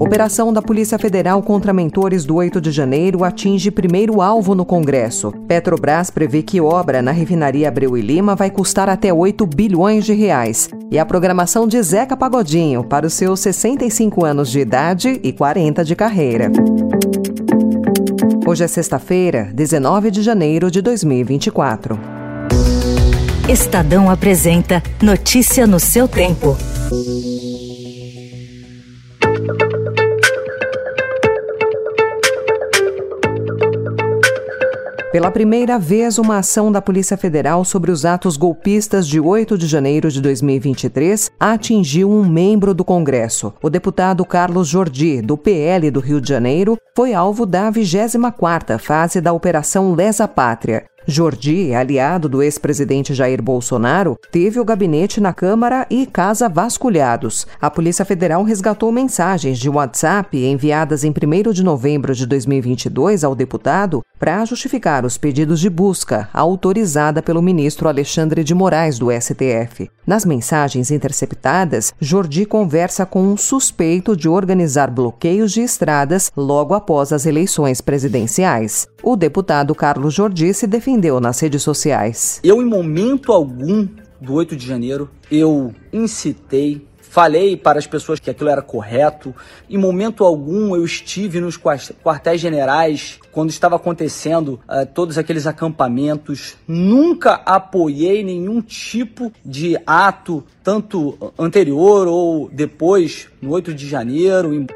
Operação da Polícia Federal contra mentores do 8 de janeiro atinge primeiro alvo no Congresso. Petrobras prevê que obra na refinaria Abreu e Lima vai custar até 8 bilhões de reais. E a programação de Zeca Pagodinho para os seus 65 anos de idade e 40 de carreira. Hoje é sexta-feira, 19 de janeiro de 2024. Estadão apresenta Notícia no seu tempo. Pela primeira vez, uma ação da Polícia Federal sobre os atos golpistas de 8 de janeiro de 2023 atingiu um membro do Congresso. O deputado Carlos Jordi, do PL do Rio de Janeiro, foi alvo da 24ª fase da Operação Lesa Pátria. Jordi, aliado do ex-presidente Jair Bolsonaro, teve o gabinete na Câmara e casa vasculhados. A Polícia Federal resgatou mensagens de WhatsApp enviadas em 1 de novembro de 2022 ao deputado para justificar os pedidos de busca autorizada pelo ministro Alexandre de Moraes do STF. Nas mensagens interceptadas, Jordi conversa com um suspeito de organizar bloqueios de estradas logo após as eleições presidenciais. O deputado Carlos Jordi se defendeu nas redes sociais. Eu, em momento algum do 8 de janeiro, eu incitei Falei para as pessoas que aquilo era correto. Em momento algum eu estive nos quartéis generais quando estava acontecendo uh, todos aqueles acampamentos. Nunca apoiei nenhum tipo de ato, tanto anterior ou depois, no 8 de janeiro.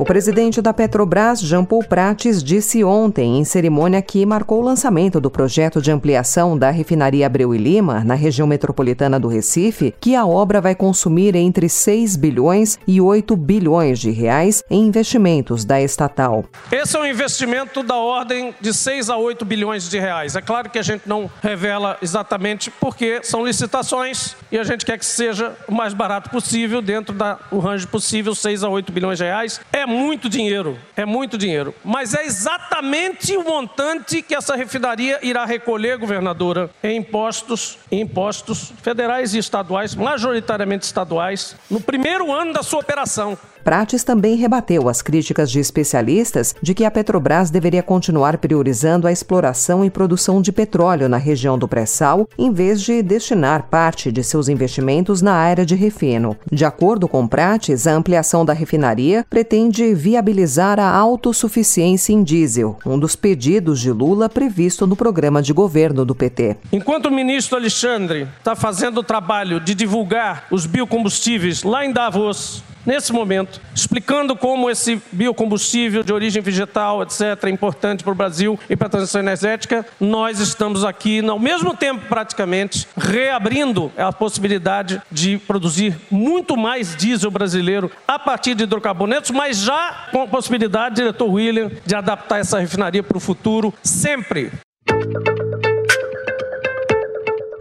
O presidente da Petrobras, Jean Paul Prates, disse ontem, em cerimônia que marcou o lançamento do projeto de ampliação da refinaria Abreu e Lima, na região metropolitana do Recife, que a obra vai consumir entre 6 bilhões e 8 bilhões de reais em investimentos da estatal. Esse é um investimento da ordem de 6 a 8 bilhões de reais. É claro que a gente não revela exatamente porque são licitações e a gente quer que seja o mais barato possível, dentro do range possível, 6 a 8 bilhões de reais. É muito dinheiro, é muito dinheiro. Mas é exatamente o montante que essa refinaria irá recolher, governadora, em impostos, em impostos federais e estaduais, majoritariamente estaduais, no primeiro ano da sua operação. Prates também rebateu as críticas de especialistas de que a Petrobras deveria continuar priorizando a exploração e produção de petróleo na região do pré-sal, em vez de destinar parte de seus investimentos na área de refino. De acordo com Prates, a ampliação da refinaria pretende viabilizar a autossuficiência em diesel, um dos pedidos de Lula previsto no programa de governo do PT. Enquanto o ministro Alexandre está fazendo o trabalho de divulgar os biocombustíveis lá em Davos, nesse momento, explicando como esse biocombustível de origem vegetal, etc., é importante para o Brasil e para a transição energética, nós estamos aqui, ao mesmo tempo, praticamente, reabrindo a possibilidade de produzir muito mais diesel brasileiro a partir de hidrocarbonetos, mas já com a possibilidade, diretor William, de adaptar essa refinaria para o futuro, sempre.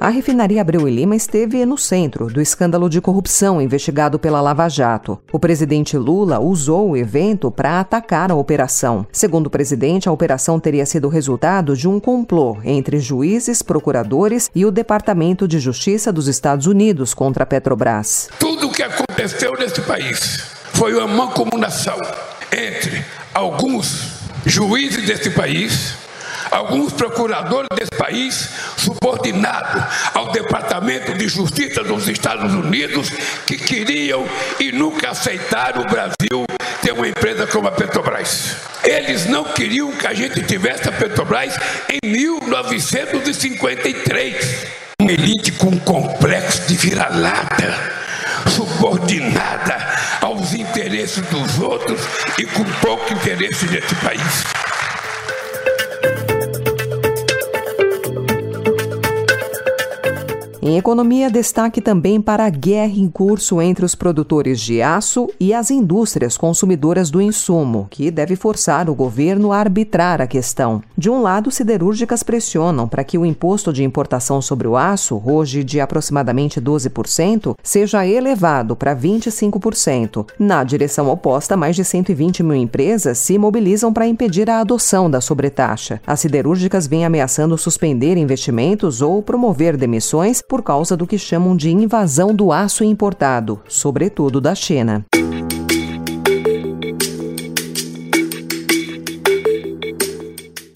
A refinaria Abreu e Lima esteve no centro do escândalo de corrupção investigado pela Lava Jato. O presidente Lula usou o evento para atacar a operação. Segundo o presidente, a operação teria sido resultado de um complô entre juízes, procuradores e o Departamento de Justiça dos Estados Unidos contra a Petrobras. Tudo o que aconteceu nesse país foi uma mancomunação entre alguns juízes desse país alguns procuradores desse país, subordinados ao Departamento de Justiça dos Estados Unidos, que queriam e nunca aceitaram o Brasil ter uma empresa como a Petrobras. Eles não queriam que a gente tivesse a Petrobras em 1953. Uma elite com um complexo de vira-lata, subordinada aos interesses dos outros e com pouco interesse nesse país. Em economia, destaque também para a guerra em curso entre os produtores de aço e as indústrias consumidoras do insumo, que deve forçar o governo a arbitrar a questão. De um lado, siderúrgicas pressionam para que o imposto de importação sobre o aço, hoje de aproximadamente 12%, seja elevado para 25%. Na direção oposta, mais de 120 mil empresas se mobilizam para impedir a adoção da sobretaxa. As siderúrgicas vêm ameaçando suspender investimentos ou promover demissões por causa do que chamam de invasão do aço importado, sobretudo da China.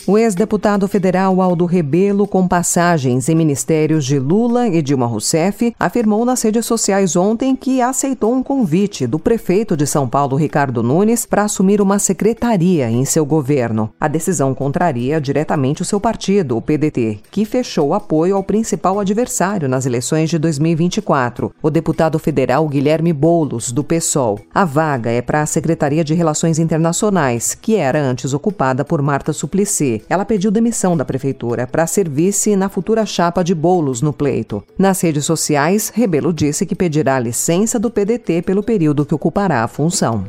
O ex-deputado federal Aldo Rebelo, com passagens em ministérios de Lula e Dilma Rousseff, afirmou nas redes sociais ontem que aceitou um convite do prefeito de São Paulo, Ricardo Nunes, para assumir uma secretaria em seu governo. A decisão contraria diretamente o seu partido, o PDT, que fechou apoio ao principal adversário nas eleições de 2024, o deputado federal Guilherme Boulos, do PSOL. A vaga é para a Secretaria de Relações Internacionais, que era antes ocupada por Marta Suplicy ela pediu demissão da prefeitura para servir-se na futura chapa de bolos no pleito. Nas redes sociais, Rebelo disse que pedirá licença do PDT pelo período que ocupará a função.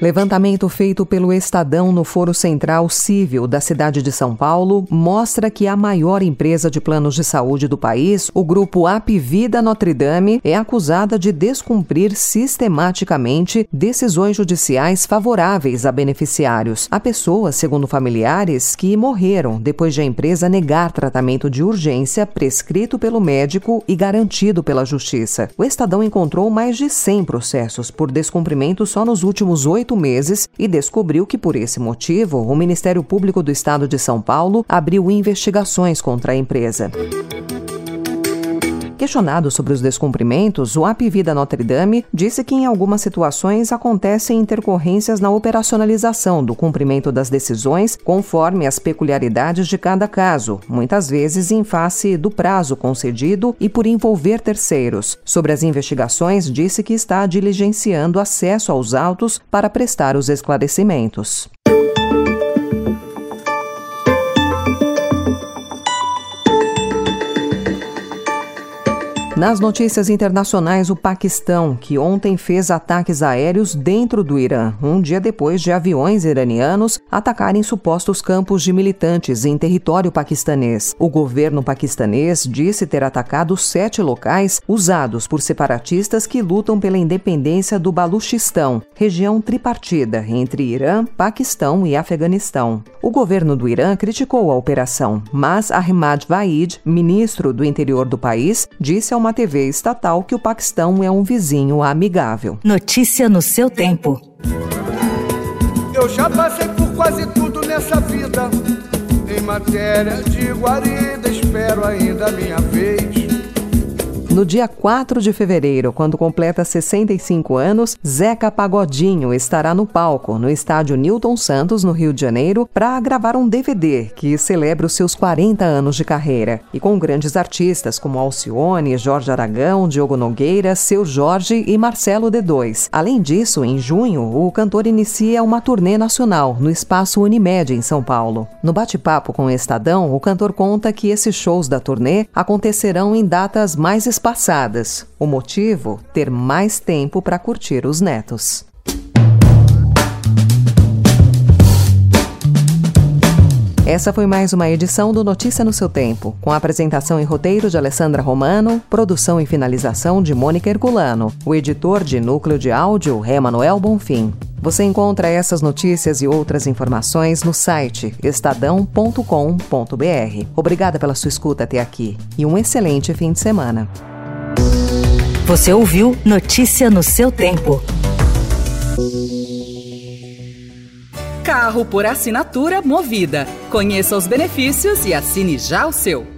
Levantamento feito pelo Estadão no Foro Central Civil da cidade de São Paulo mostra que a maior empresa de planos de saúde do país, o grupo Apivida Notre Dame, é acusada de descumprir sistematicamente decisões judiciais favoráveis a beneficiários, a pessoas, segundo familiares, que morreram depois de a empresa negar tratamento de urgência prescrito pelo médico e garantido pela justiça. O Estadão encontrou mais de 100 processos por descumprimento só nos últimos oito oito meses e descobriu que, por esse motivo, o Ministério Público do Estado de São Paulo abriu investigações contra a empresa. Questionado sobre os descumprimentos, o Apivida Notre Dame disse que em algumas situações acontecem intercorrências na operacionalização do cumprimento das decisões conforme as peculiaridades de cada caso, muitas vezes em face do prazo concedido e por envolver terceiros. Sobre as investigações, disse que está diligenciando acesso aos autos para prestar os esclarecimentos. Nas notícias internacionais, o Paquistão, que ontem fez ataques aéreos dentro do Irã, um dia depois de aviões iranianos atacarem supostos campos de militantes em território paquistanês. O governo paquistanês disse ter atacado sete locais usados por separatistas que lutam pela independência do Baluchistão, região tripartida entre Irã, Paquistão e Afeganistão. O governo do Irã criticou a operação, mas Ahmad Vaid, ministro do interior do país, disse ao uma TV estatal que o Paquistão é um vizinho amigável. Notícia no seu tempo. Eu já passei por quase tudo nessa vida. Em matéria de guarida, espero ainda a minha vez. No dia 4 de fevereiro, quando completa 65 anos, Zeca Pagodinho estará no palco, no estádio Newton Santos, no Rio de Janeiro, para gravar um DVD que celebra os seus 40 anos de carreira. E com grandes artistas como Alcione, Jorge Aragão, Diogo Nogueira, Seu Jorge e Marcelo D2. Além disso, em junho, o cantor inicia uma turnê nacional no Espaço Unimed, em São Paulo. No bate-papo com o Estadão, o cantor conta que esses shows da turnê acontecerão em datas mais espaçadas passadas. O motivo? Ter mais tempo para curtir os netos. Essa foi mais uma edição do Notícia no seu tempo, com apresentação e roteiro de Alessandra Romano, produção e finalização de Mônica Herculano. O editor de núcleo de áudio é Manuel Bonfim. Você encontra essas notícias e outras informações no site estadão.com.br. Obrigada pela sua escuta até aqui e um excelente fim de semana. Você ouviu Notícia no seu tempo. Carro por assinatura movida. Conheça os benefícios e assine já o seu.